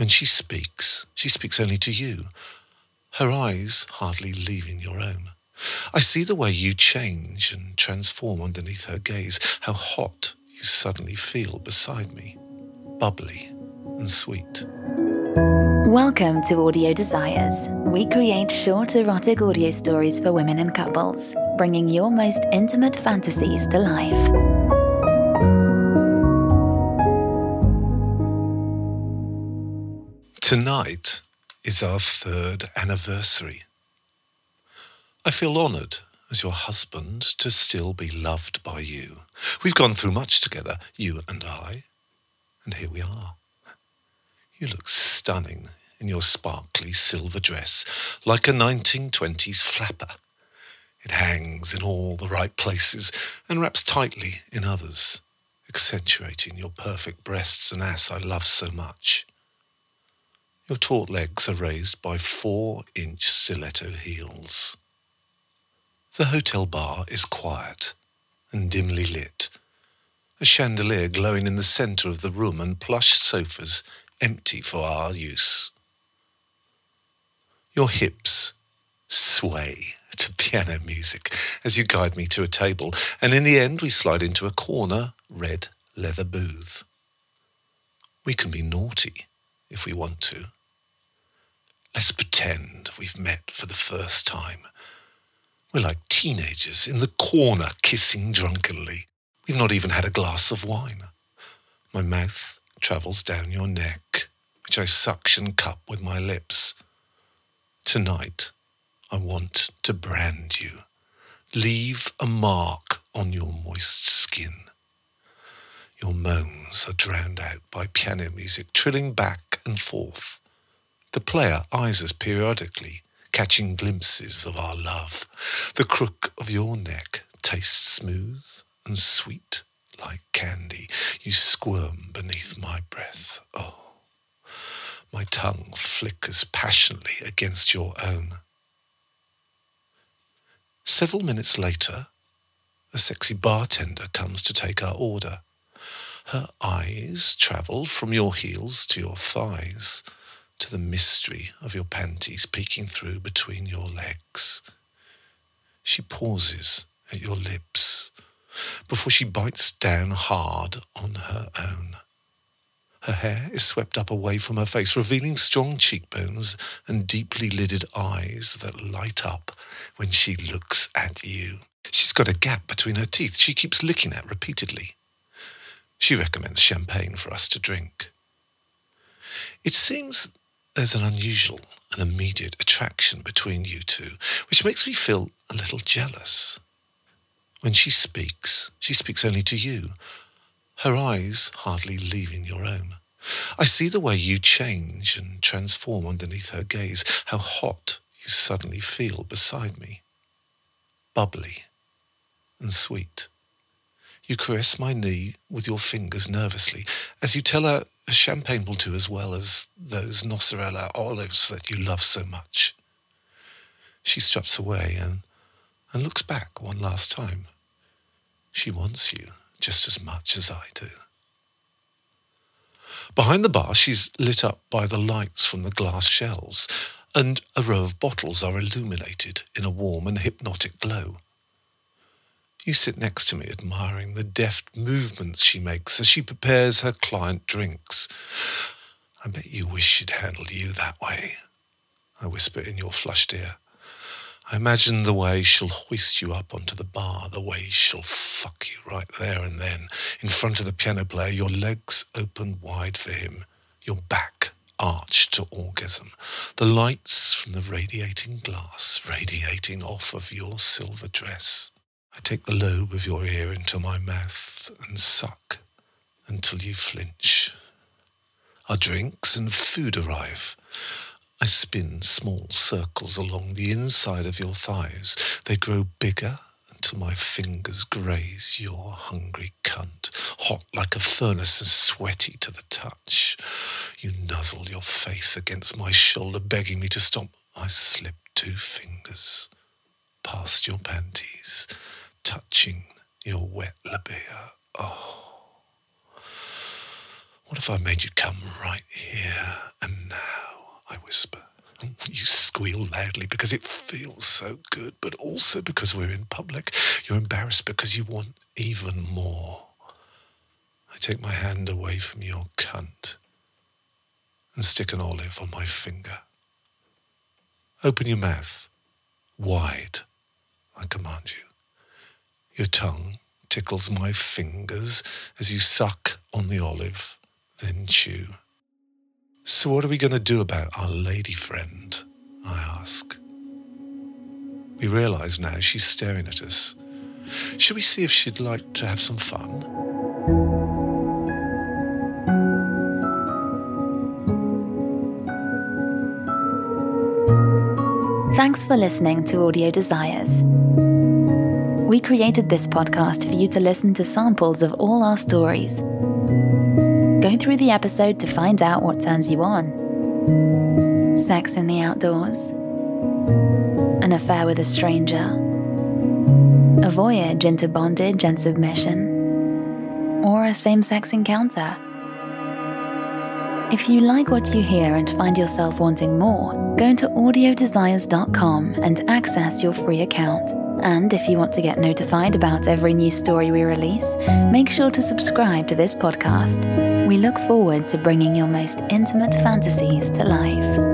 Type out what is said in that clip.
When she speaks, she speaks only to you, her eyes hardly leaving your own. I see the way you change and transform underneath her gaze, how hot you suddenly feel beside me, bubbly and sweet. Welcome to Audio Desires. We create short erotic audio stories for women and couples, bringing your most intimate fantasies to life. Tonight is our third anniversary. I feel honoured as your husband to still be loved by you. We've gone through much together, you and I, and here we are. You look stunning in your sparkly silver dress, like a 1920s flapper. It hangs in all the right places and wraps tightly in others, accentuating your perfect breasts and ass I love so much. Your taut legs are raised by four inch stiletto heels. The hotel bar is quiet and dimly lit, a chandelier glowing in the centre of the room and plush sofas empty for our use. Your hips sway to piano music as you guide me to a table, and in the end we slide into a corner red leather booth. We can be naughty if we want to. Let's pretend we've met for the first time. We're like teenagers in the corner kissing drunkenly. We've not even had a glass of wine. My mouth travels down your neck, which I suction cup with my lips. Tonight, I want to brand you. Leave a mark on your moist skin. Your moans are drowned out by piano music trilling back and forth the player eyes us periodically, catching glimpses of our love. The crook of your neck tastes smooth and sweet like candy. You squirm beneath my breath. Oh, my tongue flickers passionately against your own. Several minutes later, a sexy bartender comes to take our order. Her eyes travel from your heels to your thighs to the mystery of your panties peeking through between your legs. She pauses at your lips before she bites down hard on her own. Her hair is swept up away from her face, revealing strong cheekbones and deeply lidded eyes that light up when she looks at you. She's got a gap between her teeth she keeps licking at repeatedly. She recommends champagne for us to drink. It seems there's an unusual and immediate attraction between you two, which makes me feel a little jealous. When she speaks, she speaks only to you, her eyes hardly leaving your own. I see the way you change and transform underneath her gaze, how hot you suddenly feel beside me. Bubbly and sweet. You caress my knee with your fingers nervously as you tell her champagne will do as well as those Nocellara olives that you love so much. She struts away and, and looks back one last time. She wants you just as much as I do. Behind the bar, she's lit up by the lights from the glass shelves, and a row of bottles are illuminated in a warm and hypnotic glow. You sit next to me, admiring the deft movements she makes as she prepares her client drinks. I bet you wish she'd handled you that way, I whisper in your flushed ear. I imagine the way she'll hoist you up onto the bar, the way she'll fuck you right there and then, in front of the piano player, your legs open wide for him, your back arched to orgasm, the lights from the radiating glass radiating off of your silver dress. I take the lobe of your ear into my mouth and suck until you flinch. Our drinks and food arrive. I spin small circles along the inside of your thighs. They grow bigger until my fingers graze your hungry cunt, hot like a furnace and sweaty to the touch. You nuzzle your face against my shoulder, begging me to stop. I slip two fingers past your panties touching your wet labia. Oh. What if I made you come right here and now? I whisper. You squeal loudly because it feels so good, but also because we're in public. You're embarrassed because you want even more. I take my hand away from your cunt and stick an olive on my finger. Open your mouth wide, I command you. Your tongue tickles my fingers as you suck on the olive, then chew. So, what are we going to do about our lady friend? I ask. We realize now she's staring at us. Should we see if she'd like to have some fun? Thanks for listening to Audio Desires. We created this podcast for you to listen to samples of all our stories. Go through the episode to find out what turns you on sex in the outdoors, an affair with a stranger, a voyage into bondage and submission, or a same sex encounter. If you like what you hear and find yourself wanting more, go to audiodesires.com and access your free account. And if you want to get notified about every new story we release, make sure to subscribe to this podcast. We look forward to bringing your most intimate fantasies to life.